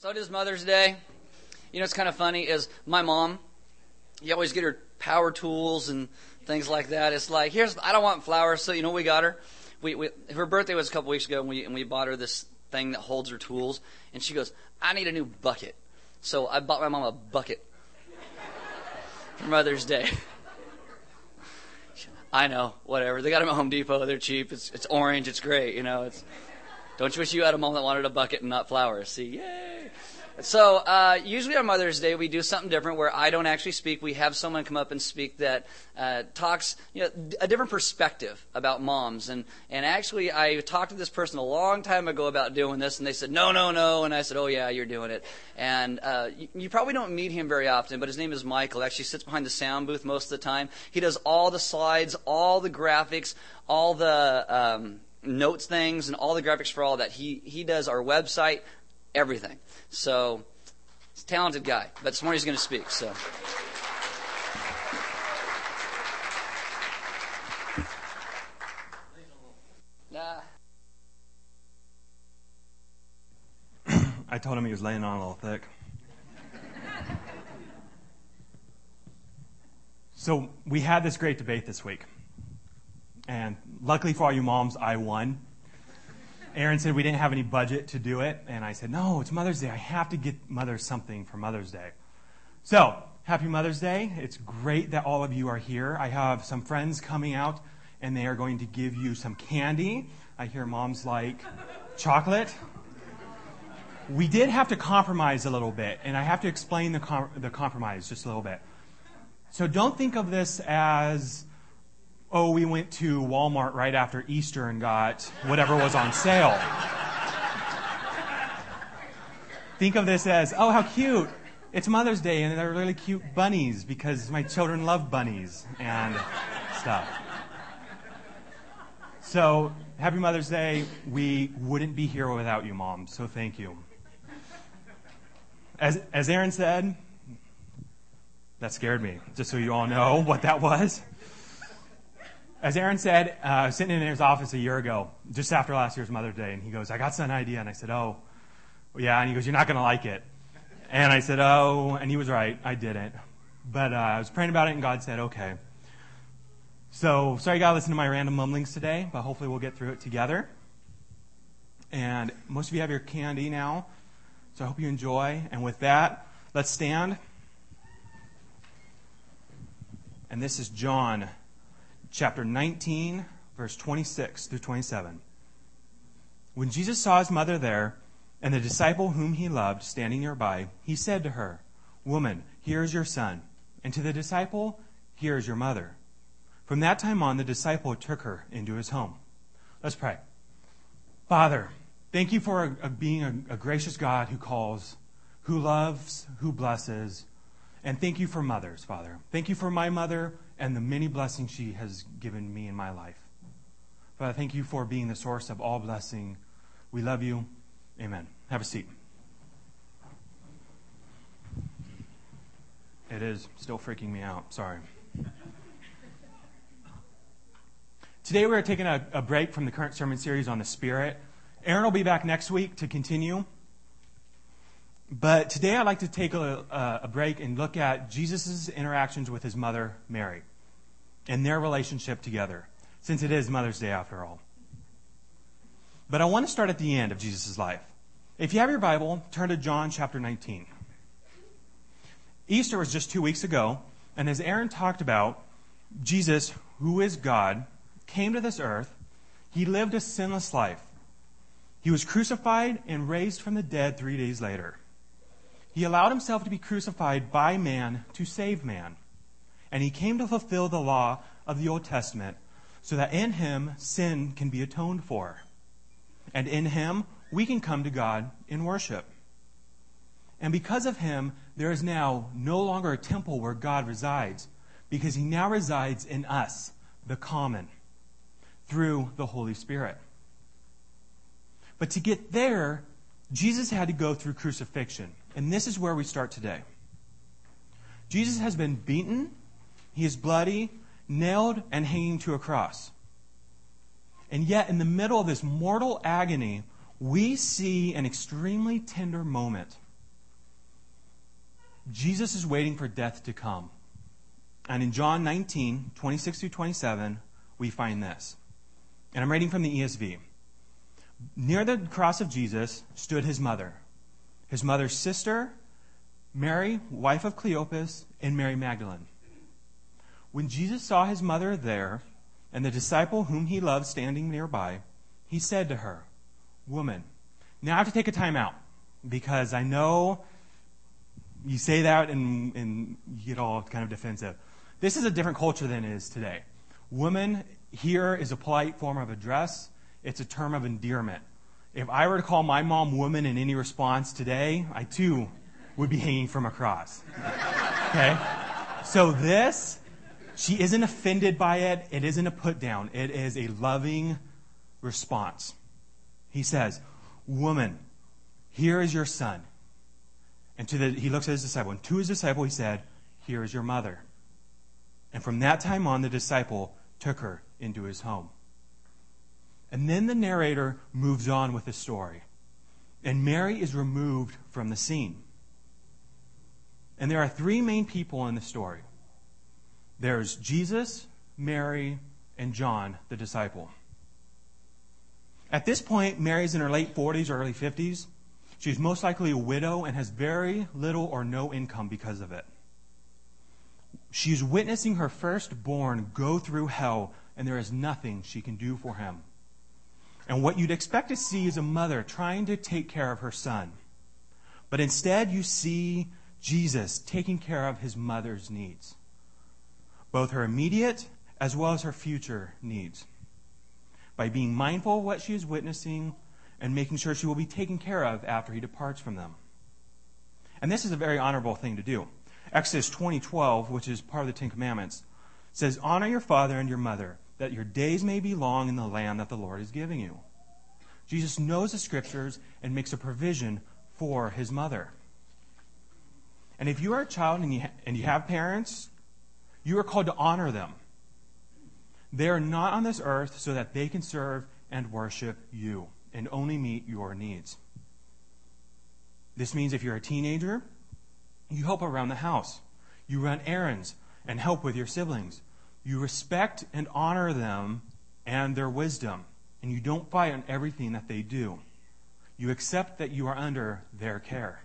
So it is Mother's Day. You know, it's kind of funny is my mom, you always get her power tools and things like that. It's like, here's, I don't want flowers, so you know we got her? We, we, her birthday was a couple weeks ago and we, and we bought her this thing that holds her tools and she goes, I need a new bucket. So I bought my mom a bucket for Mother's Day. I know, whatever. They got them at Home Depot. They're cheap. It's, it's orange. It's great. You know, it's, don't you wish you had a mom that wanted a bucket and not flowers? See, yay. So uh, usually on Mother's Day we do something different where I don't actually speak. We have someone come up and speak that uh, talks you know, a different perspective about moms. And and actually I talked to this person a long time ago about doing this, and they said no, no, no, and I said oh yeah, you're doing it. And uh, you, you probably don't meet him very often, but his name is Michael. Actually sits behind the sound booth most of the time. He does all the slides, all the graphics, all the um, notes things and all the graphics for all that. He he does our website, everything. So he's a talented guy. But this morning he's going to speak. So. Nah. I told him he was laying on a little thick. so we had this great debate this week. And luckily for all you moms, I won. Aaron said we didn't have any budget to do it, and I said, no, it's Mother's Day. I have to get Mother something for Mother's Day. So, happy Mother's Day. It's great that all of you are here. I have some friends coming out, and they are going to give you some candy. I hear moms like chocolate. We did have to compromise a little bit, and I have to explain the, com- the compromise just a little bit. So, don't think of this as oh, we went to Walmart right after Easter and got whatever was on sale. Think of this as, oh, how cute. It's Mother's Day and they're really cute bunnies because my children love bunnies and stuff. So, happy Mother's Day. We wouldn't be here without you, Mom, so thank you. As, as Aaron said, that scared me, just so you all know what that was. As Aaron said, uh, I was sitting in his office a year ago, just after last year's Mother's Day, and he goes, I got some idea. And I said, Oh, yeah. And he goes, You're not going to like it. And I said, Oh, and he was right. I didn't. But uh, I was praying about it, and God said, Okay. So, sorry you got to listen to my random mumblings today, but hopefully we'll get through it together. And most of you have your candy now, so I hope you enjoy. And with that, let's stand. And this is John chapter 19, verse 26 through 27. When Jesus saw his mother there, and the disciple whom he loved standing nearby, he said to her, Woman, here is your son. And to the disciple, Here is your mother. From that time on, the disciple took her into his home. Let's pray. Father, thank you for a, a being a, a gracious God who calls, who loves, who blesses. And thank you for mothers, Father. Thank you for my mother and the many blessings she has given me in my life. Father, thank you for being the source of all blessing. We love you. Amen. Have a seat. It is still freaking me out. Sorry. Today we're taking a, a, break from the current sermon series on the Spirit. Aaron will be back next week to continue. But today I'd like to take a, a break and look at Jesus' interactions with his mother, Mary, and their relationship together, since it is Mother's Day after all. But I want to start at the end of Jesus' life. If you have your Bible, turn to John chapter 19. Easter was just two weeks ago, and as Aaron talked about, Jesus, who is God, came to this earth. He lived a sinless life. He was crucified and raised from the dead three days later. He allowed himself to be crucified by man to save man. And he came to fulfill the law of the Old Testament so that in him sin can be atoned for. And in him we can come to God in worship. And because of him, there is now no longer a temple where God resides, because he now resides in us, the common, through the Holy Spirit. But to get there, Jesus had to go through crucifixion. And this is where we start today. Jesus has been beaten, he is bloody, nailed, and hanging to a cross. And yet, in the middle of this mortal agony, we see an extremely tender moment Jesus is waiting for death to come. And in John 19, 26 through 27, we find this. And I'm reading from the ESV. Near the cross of Jesus stood his mother, his mother's sister, Mary, wife of Cleopas, and Mary Magdalene. When Jesus saw his mother there, and the disciple whom he loved standing nearby, he said to her, Woman, now I have to take a time out because I know you say that and, and you get all kind of defensive. This is a different culture than it is today. Woman here is a polite form of address, it's a term of endearment. If I were to call my mom woman in any response today, I too would be hanging from a cross. Okay? So this, she isn't offended by it. It isn't a put down. It is a loving response. He says, Woman, here is your son. And to the, he looks at his disciple. And to his disciple, he said, Here is your mother. And from that time on, the disciple took her into his home. And then the narrator moves on with the story. And Mary is removed from the scene. And there are three main people in the story there's Jesus, Mary, and John, the disciple. At this point, Mary's in her late 40s or early 50s. She's most likely a widow and has very little or no income because of it. She's witnessing her firstborn go through hell, and there is nothing she can do for him. And what you'd expect to see is a mother trying to take care of her son. But instead, you see Jesus taking care of his mother's needs, both her immediate as well as her future needs by being mindful of what she is witnessing and making sure she will be taken care of after he departs from them. And this is a very honorable thing to do. Exodus 20:12, which is part of the 10 commandments, says, "Honor your father and your mother, that your days may be long in the land that the Lord is giving you." Jesus knows the scriptures and makes a provision for his mother. And if you are a child and you, ha- and you have parents, you are called to honor them. They are not on this earth so that they can serve and worship you and only meet your needs. This means if you're a teenager, you help around the house. You run errands and help with your siblings. You respect and honor them and their wisdom, and you don't fight on everything that they do. You accept that you are under their care.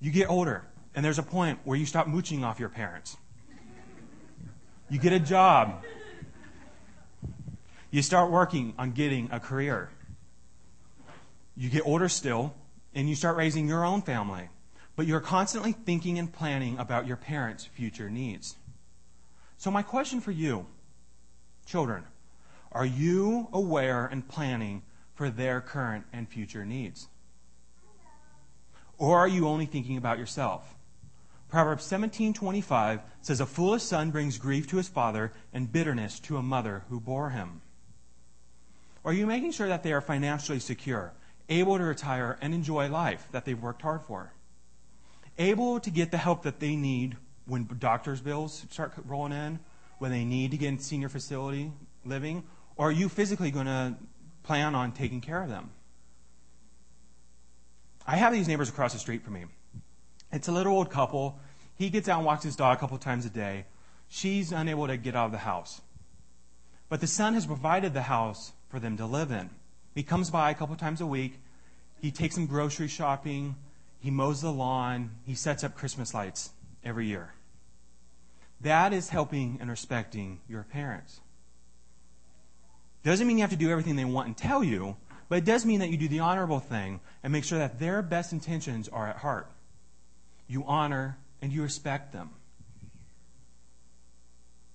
You get older, and there's a point where you stop mooching off your parents. You get a job. You start working on getting a career. You get older still, and you start raising your own family. But you're constantly thinking and planning about your parents' future needs. So, my question for you, children, are you aware and planning for their current and future needs? Or are you only thinking about yourself? Proverbs 17:25 says a foolish son brings grief to his father and bitterness to a mother who bore him. Are you making sure that they are financially secure, able to retire and enjoy life that they've worked hard for? Able to get the help that they need when doctor's bills start rolling in, when they need to get in senior facility living, or are you physically going to plan on taking care of them? I have these neighbors across the street from me. It's a little old couple. He gets out and walks his dog a couple times a day. She's unable to get out of the house. But the son has provided the house for them to live in. He comes by a couple times a week. He takes them grocery shopping. He mows the lawn. He sets up Christmas lights every year. That is helping and respecting your parents. Doesn't mean you have to do everything they want and tell you, but it does mean that you do the honorable thing and make sure that their best intentions are at heart. You honor and you respect them.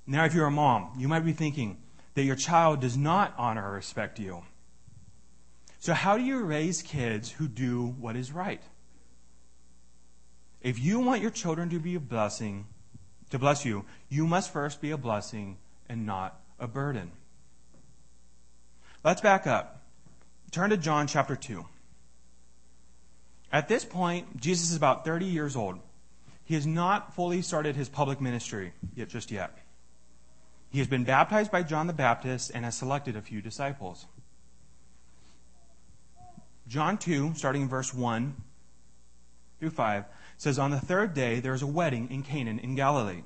Now, if you're a mom, you might be thinking that your child does not honor or respect you. So, how do you raise kids who do what is right? If you want your children to be a blessing, to bless you, you must first be a blessing and not a burden. Let's back up. Turn to John chapter 2. At this point, Jesus is about 30 years old. He has not fully started his public ministry yet just yet. He has been baptized by John the Baptist and has selected a few disciples. John 2, starting in verse 1, through 5 says, On the third day there was a wedding in Canaan in Galilee,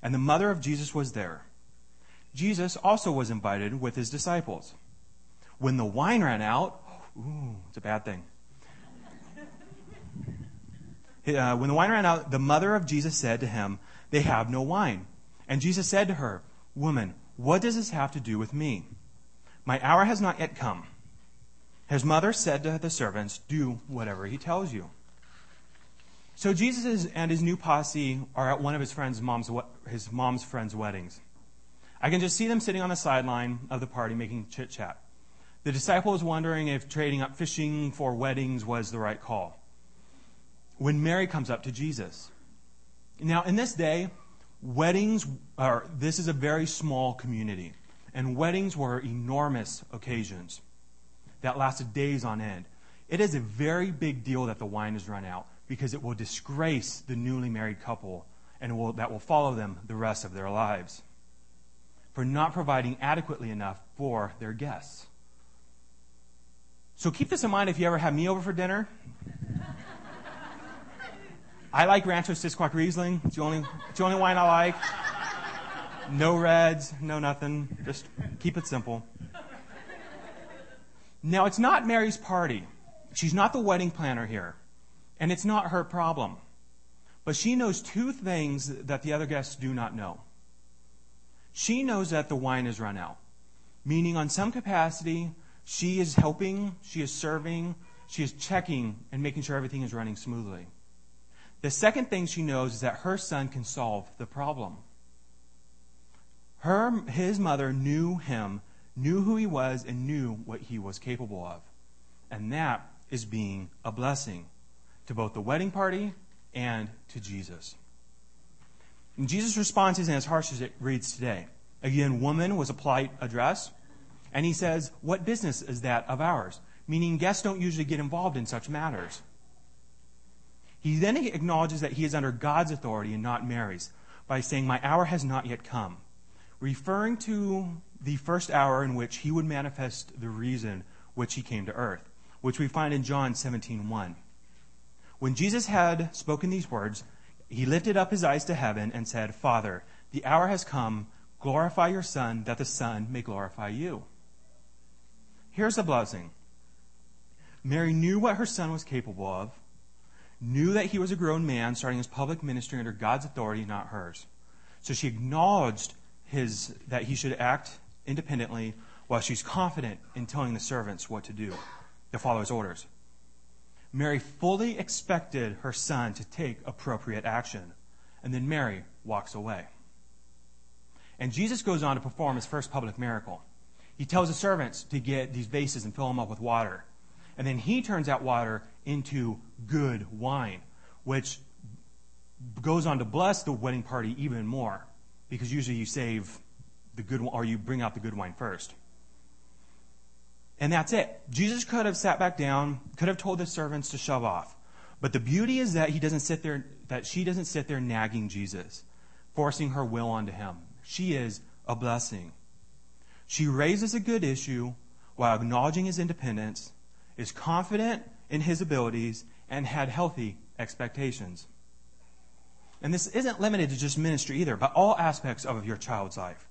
and the mother of Jesus was there. Jesus also was invited with his disciples. When the wine ran out, ooh, it's a bad thing. Uh, when the wine ran out, the mother of Jesus said to him, They have no wine. And Jesus said to her, Woman, what does this have to do with me? My hour has not yet come. His mother said to the servants, Do whatever he tells you. So Jesus and his new posse are at one of his friend's mom's, his mom's friend's weddings. I can just see them sitting on the sideline of the party making chit chat. The disciple is wondering if trading up fishing for weddings was the right call. When Mary comes up to Jesus. Now, in this day, weddings are, this is a very small community, and weddings were enormous occasions that lasted days on end. It is a very big deal that the wine is run out because it will disgrace the newly married couple and will, that will follow them the rest of their lives for not providing adequately enough for their guests. So keep this in mind if you ever have me over for dinner. I like Rancho Sisquoc Riesling. It's the only, it's the only wine I like. No reds, no nothing. Just keep it simple. Now, it's not Mary's party. She's not the wedding planner here. And it's not her problem. But she knows two things that the other guests do not know. She knows that the wine has run out, meaning, on some capacity, she is helping, she is serving, she is checking and making sure everything is running smoothly. The second thing she knows is that her son can solve the problem. Her, his mother knew him, knew who he was, and knew what he was capable of. And that is being a blessing to both the wedding party and to Jesus. And Jesus' response isn't as harsh as it reads today. Again, woman was a polite address. And he says, What business is that of ours? Meaning, guests don't usually get involved in such matters. He then acknowledges that he is under God's authority and not Mary's by saying, My hour has not yet come, referring to the first hour in which he would manifest the reason which he came to earth, which we find in John 17:1. When Jesus had spoken these words, he lifted up his eyes to heaven and said, Father, the hour has come. Glorify your Son, that the Son may glorify you. Here's the blessing Mary knew what her son was capable of, knew that he was a grown man starting his public ministry under God's authority, not hers. So she acknowledged his, that he should act independently while she's confident in telling the servants what to do, to follow his orders. Mary fully expected her son to take appropriate action. And then Mary walks away. And Jesus goes on to perform his first public miracle. He tells the servants to get these vases and fill them up with water. And then he turns that water into good wine, which goes on to bless the wedding party even more. Because usually you save the good or you bring out the good wine first. And that's it. Jesus could have sat back down, could have told the servants to shove off. But the beauty is that he doesn't sit there, that she doesn't sit there nagging Jesus, forcing her will onto him. She is a blessing. She raises a good issue while acknowledging his independence, is confident in his abilities, and had healthy expectations. And this isn't limited to just ministry either, but all aspects of your child's life.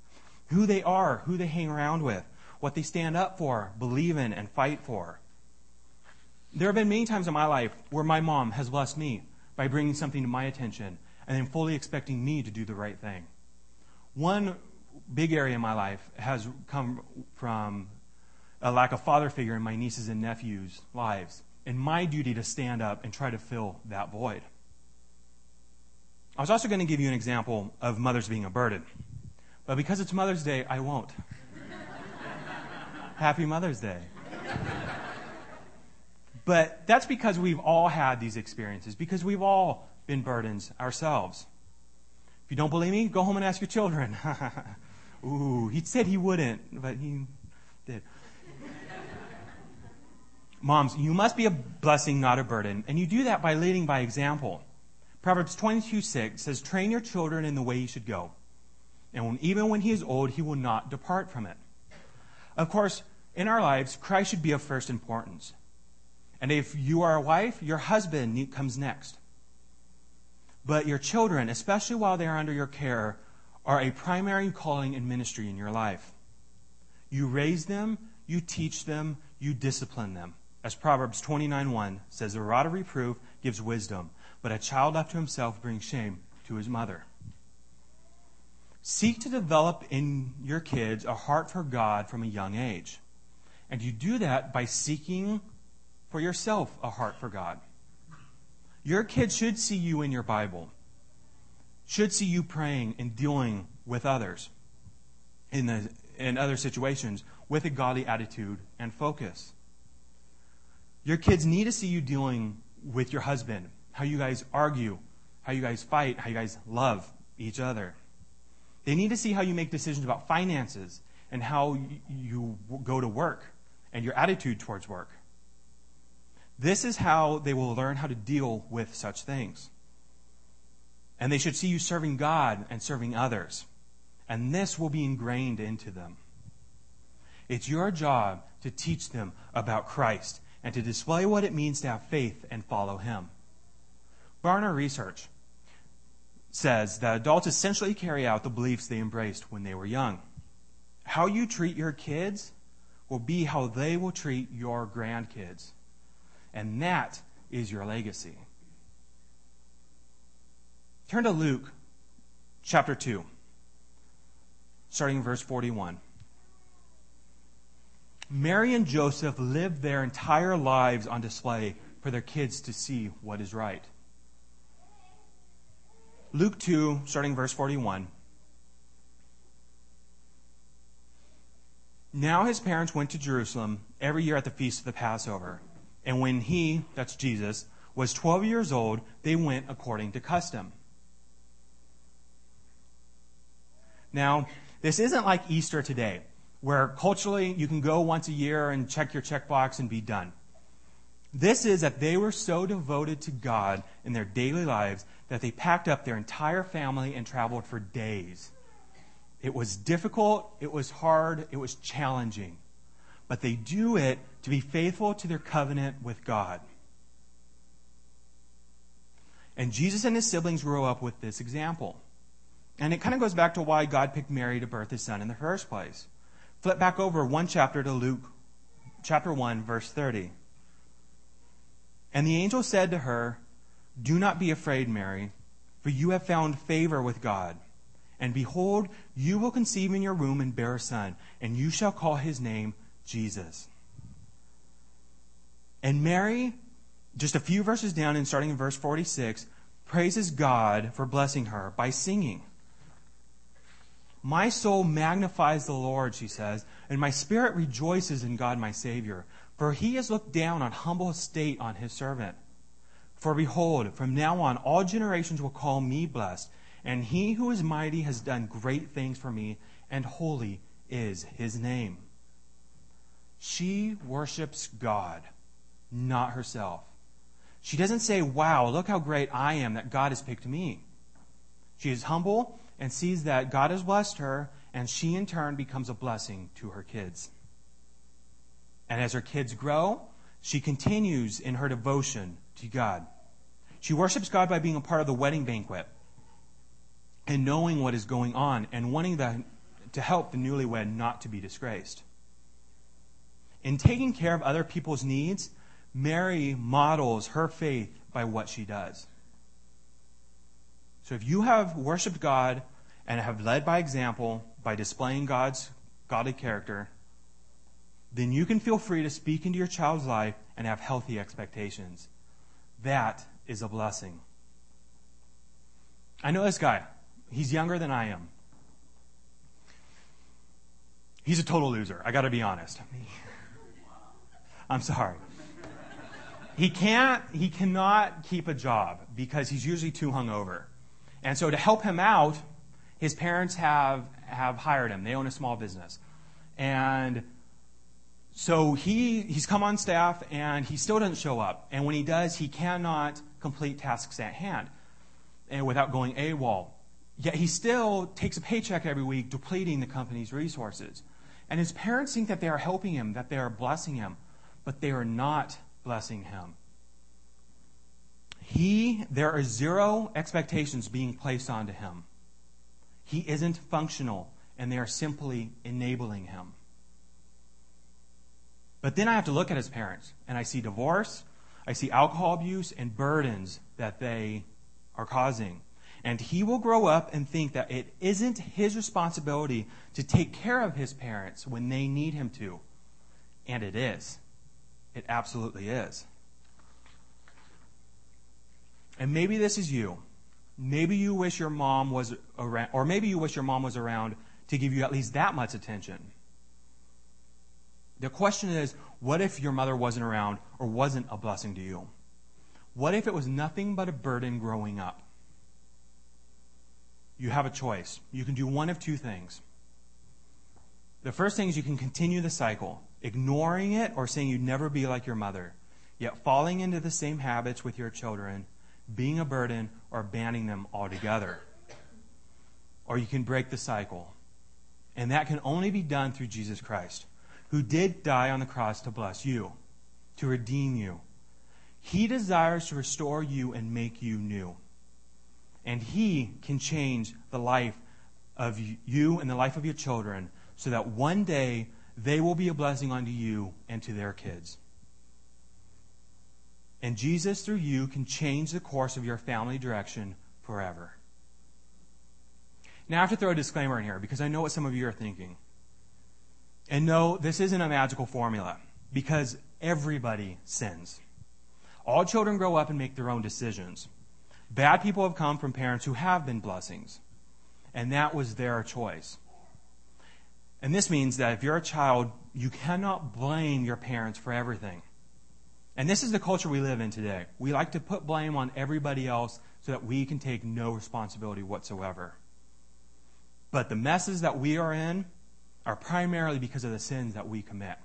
Who they are, who they hang around with, what they stand up for, believe in, and fight for. There have been many times in my life where my mom has blessed me by bringing something to my attention and then fully expecting me to do the right thing. One big area in my life has come from a lack of father figure in my nieces and nephews' lives, and my duty to stand up and try to fill that void. I was also going to give you an example of mothers being a burden, but because it's Mother's Day, I won't. Happy Mother's Day. But that's because we've all had these experiences, because we've all been burdens ourselves. If you don't believe me, go home and ask your children. Ooh, he said he wouldn't, but he did. Moms, you must be a blessing, not a burden. And you do that by leading by example. Proverbs 22 6 says, Train your children in the way you should go. And even when he is old, he will not depart from it. Of course, in our lives, Christ should be of first importance. And if you are a wife, your husband comes next. But your children, especially while they are under your care, are a primary calling and ministry in your life. You raise them, you teach them, you discipline them. As Proverbs 29:1 says, "A rod of reproof gives wisdom, but a child left to himself brings shame to his mother." Seek to develop in your kids a heart for God from a young age. And you do that by seeking for yourself a heart for God. Your kids should see you in your Bible, should see you praying and dealing with others in, the, in other situations with a godly attitude and focus. Your kids need to see you dealing with your husband, how you guys argue, how you guys fight, how you guys love each other. They need to see how you make decisions about finances and how you go to work and your attitude towards work. This is how they will learn how to deal with such things. And they should see you serving God and serving others. And this will be ingrained into them. It's your job to teach them about Christ and to display what it means to have faith and follow Him. Barna Research says that adults essentially carry out the beliefs they embraced when they were young. How you treat your kids will be how they will treat your grandkids. And that is your legacy. Turn to Luke chapter 2, starting in verse 41. Mary and Joseph lived their entire lives on display for their kids to see what is right. Luke 2, starting verse 41. Now his parents went to Jerusalem every year at the feast of the Passover. And when he, that's Jesus, was 12 years old, they went according to custom. Now, this isn't like Easter today, where culturally you can go once a year and check your checkbox and be done. This is that they were so devoted to God in their daily lives that they packed up their entire family and traveled for days. It was difficult, it was hard, it was challenging. But they do it to be faithful to their covenant with God. And Jesus and his siblings grew up with this example. And it kind of goes back to why God picked Mary to birth his son in the first place. Flip back over one chapter to Luke chapter 1, verse 30. And the angel said to her, Do not be afraid, Mary, for you have found favor with God. And behold, you will conceive in your womb and bear a son, and you shall call his name Jesus. And Mary, just a few verses down and starting in verse 46, praises God for blessing her by singing. My soul magnifies the Lord, she says, and my spirit rejoices in God my Savior, for he has looked down on humble estate on his servant. For behold, from now on all generations will call me blessed, and he who is mighty has done great things for me, and holy is his name. She worships God, not herself. She doesn't say, Wow, look how great I am that God has picked me. She is humble and sees that God has blessed her, and she in turn becomes a blessing to her kids. And as her kids grow, she continues in her devotion to God. She worships God by being a part of the wedding banquet and knowing what is going on and wanting the, to help the newlywed not to be disgraced. In taking care of other people's needs, Mary models her faith by what she does. So if you have worshiped God and have led by example by displaying God's godly character, then you can feel free to speak into your child's life and have healthy expectations. That is a blessing. I know this guy. He's younger than I am. He's a total loser. I got to be honest. I'm sorry. He can't, he cannot keep a job because he's usually too hungover. And so to help him out, his parents have, have hired him. They own a small business. And so he, he's come on staff and he still doesn't show up. And when he does, he cannot complete tasks at hand and without going AWOL. Yet he still takes a paycheck every week, depleting the company's resources. And his parents think that they are helping him, that they are blessing him, but they are not blessing him. He, there are zero expectations being placed onto him. He isn't functional, and they are simply enabling him. But then I have to look at his parents, and I see divorce, I see alcohol abuse, and burdens that they are causing. And he will grow up and think that it isn't his responsibility to take care of his parents when they need him to. And it is. It absolutely is. And maybe this is you. Maybe you wish your mom was around, or maybe you wish your mom was around to give you at least that much attention. The question is what if your mother wasn't around or wasn't a blessing to you? What if it was nothing but a burden growing up? You have a choice. You can do one of two things. The first thing is you can continue the cycle, ignoring it or saying you'd never be like your mother, yet falling into the same habits with your children, being a burden, or banning them altogether. Or you can break the cycle. And that can only be done through Jesus Christ, who did die on the cross to bless you, to redeem you. He desires to restore you and make you new. And He can change the life of you and the life of your children so that one day they will be a blessing unto you and to their kids. And Jesus, through you, can change the course of your family direction forever. Now, I have to throw a disclaimer in here because I know what some of you are thinking. And no, this isn't a magical formula because everybody sins. All children grow up and make their own decisions. Bad people have come from parents who have been blessings, and that was their choice. And this means that if you're a child, you cannot blame your parents for everything. And this is the culture we live in today. We like to put blame on everybody else so that we can take no responsibility whatsoever. But the messes that we are in are primarily because of the sins that we commit.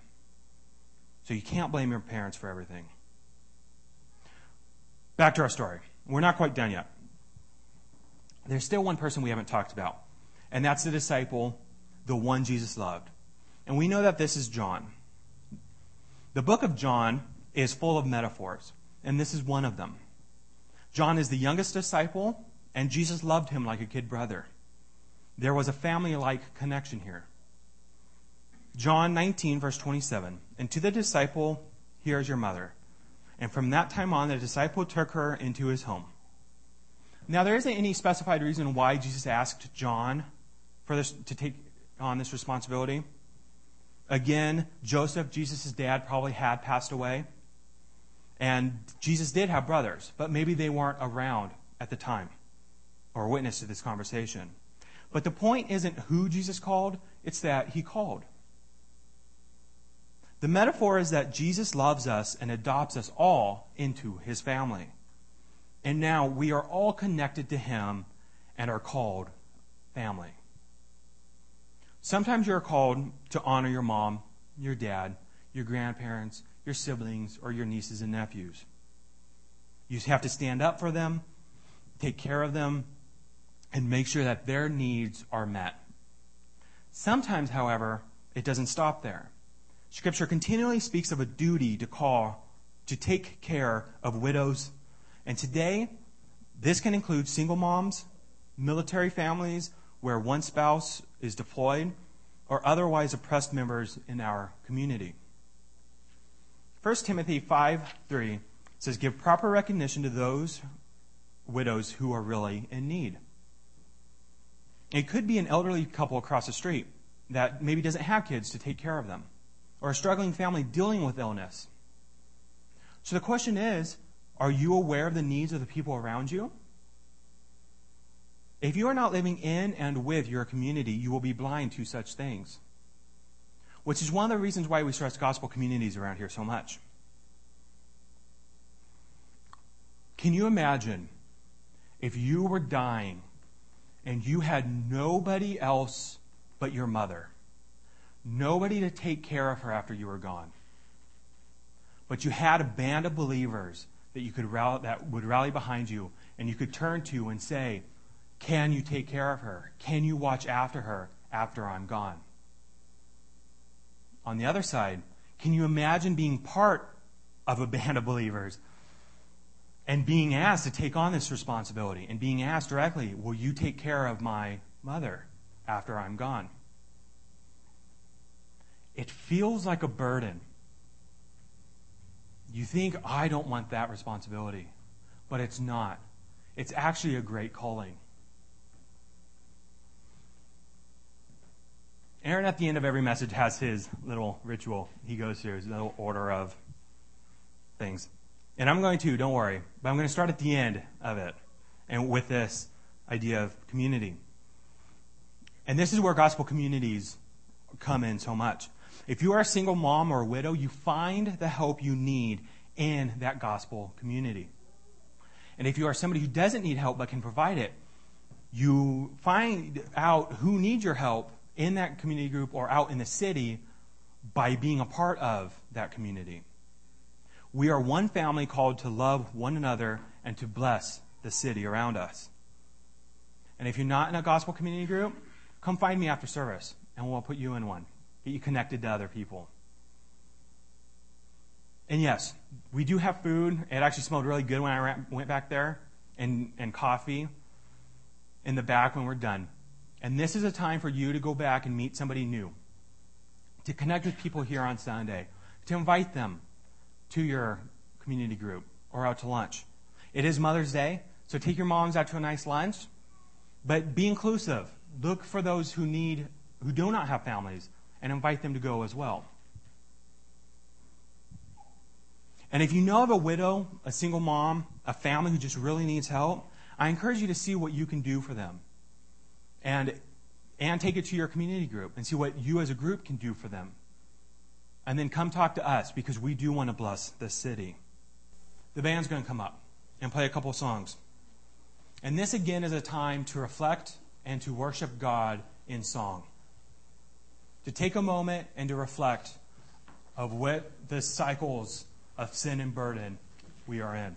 So you can't blame your parents for everything. Back to our story. We're not quite done yet. There's still one person we haven't talked about, and that's the disciple the one Jesus loved. And we know that this is John. The book of John is full of metaphors, and this is one of them. John is the youngest disciple, and Jesus loved him like a kid brother. There was a family like connection here. John 19, verse 27. And to the disciple, here is your mother. And from that time on, the disciple took her into his home. Now, there isn't any specified reason why Jesus asked John for this to take on this responsibility. Again, Joseph, Jesus' dad, probably had passed away. And Jesus did have brothers, but maybe they weren't around at the time or witness to this conversation. But the point isn't who Jesus called, it's that he called. The metaphor is that Jesus loves us and adopts us all into his family. And now we are all connected to him and are called family. Sometimes you're called to honor your mom, your dad, your grandparents, your siblings, or your nieces and nephews. You have to stand up for them, take care of them, and make sure that their needs are met. Sometimes, however, it doesn't stop there. Scripture continually speaks of a duty to call, to take care of widows. And today, this can include single moms, military families, where one spouse is deployed or otherwise oppressed members in our community. 1 Timothy 5 3 says, Give proper recognition to those widows who are really in need. It could be an elderly couple across the street that maybe doesn't have kids to take care of them, or a struggling family dealing with illness. So the question is are you aware of the needs of the people around you? If you are not living in and with your community, you will be blind to such things. Which is one of the reasons why we stress gospel communities around here so much. Can you imagine if you were dying and you had nobody else but your mother? Nobody to take care of her after you were gone. But you had a band of believers that you could rally, that would rally behind you and you could turn to and say, can you take care of her? Can you watch after her after I'm gone? On the other side, can you imagine being part of a band of believers and being asked to take on this responsibility and being asked directly, Will you take care of my mother after I'm gone? It feels like a burden. You think, I don't want that responsibility. But it's not. It's actually a great calling. Aaron, at the end of every message, has his little ritual he goes through, his little order of things. And I'm going to, don't worry, but I'm going to start at the end of it and with this idea of community. And this is where gospel communities come in so much. If you are a single mom or a widow, you find the help you need in that gospel community. And if you are somebody who doesn't need help but can provide it, you find out who needs your help in that community group or out in the city by being a part of that community. We are one family called to love one another and to bless the city around us. And if you're not in a gospel community group, come find me after service and we'll put you in one. Get you connected to other people. And yes, we do have food. It actually smelled really good when I went back there, and, and coffee in the back when we're done. And this is a time for you to go back and meet somebody new, to connect with people here on Sunday, to invite them to your community group or out to lunch. It is Mother's Day, so take your moms out to a nice lunch, but be inclusive. Look for those who need, who do not have families, and invite them to go as well. And if you know of a widow, a single mom, a family who just really needs help, I encourage you to see what you can do for them. And, and take it to your community group and see what you as a group can do for them. And then come talk to us because we do want to bless this city. The band's going to come up and play a couple songs. And this again is a time to reflect and to worship God in song. To take a moment and to reflect of what the cycles of sin and burden we are in.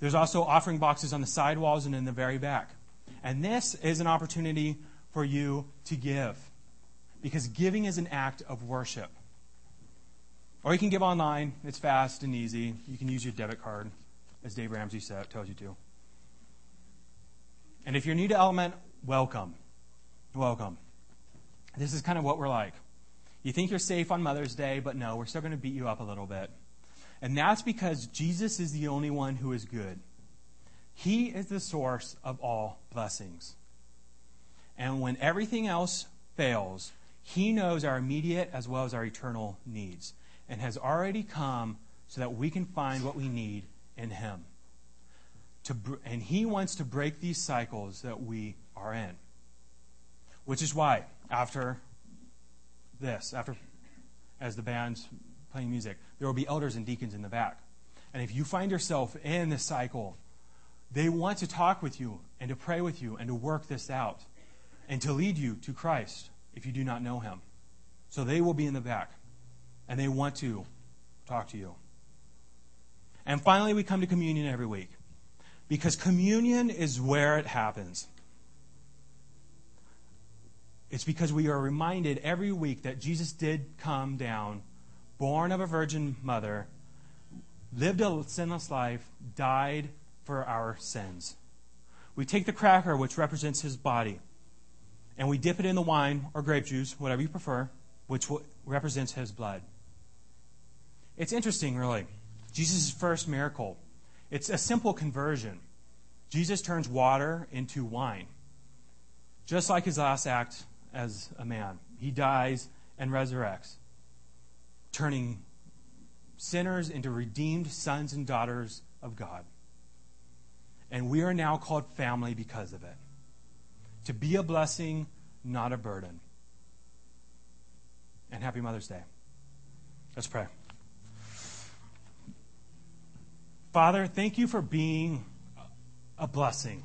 There's also offering boxes on the side walls and in the very back. And this is an opportunity for you to give because giving is an act of worship. Or you can give online. It's fast and easy. You can use your debit card, as Dave Ramsey said, tells you to. And if you're new to Element, welcome. Welcome. This is kind of what we're like. You think you're safe on Mother's Day, but no, we're still going to beat you up a little bit. And that's because Jesus is the only one who is good. He is the source of all blessings. And when everything else fails, He knows our immediate as well as our eternal needs and has already come so that we can find what we need in Him. To, and He wants to break these cycles that we are in. Which is why, after this after as the band's playing music. There will be elders and deacons in the back. And if you find yourself in this cycle, they want to talk with you and to pray with you and to work this out and to lead you to Christ if you do not know him. So they will be in the back and they want to talk to you. And finally, we come to communion every week because communion is where it happens. It's because we are reminded every week that Jesus did come down, born of a virgin mother, lived a sinless life, died for our sins. We take the cracker, which represents his body, and we dip it in the wine or grape juice, whatever you prefer, which represents his blood. It's interesting, really. Jesus' first miracle. It's a simple conversion. Jesus turns water into wine. Just like his last act as a man. He dies and resurrects, turning sinners into redeemed sons and daughters of God. And we are now called family because of it. To be a blessing, not a burden. And happy Mother's Day. Let's pray. Father, thank you for being a blessing,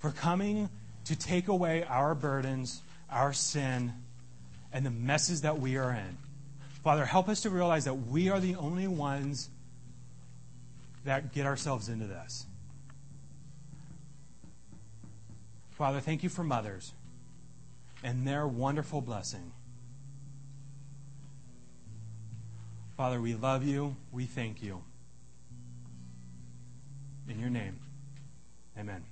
for coming to take away our burdens our sin, and the messes that we are in. Father, help us to realize that we are the only ones that get ourselves into this. Father, thank you for mothers and their wonderful blessing. Father, we love you. We thank you. In your name, amen.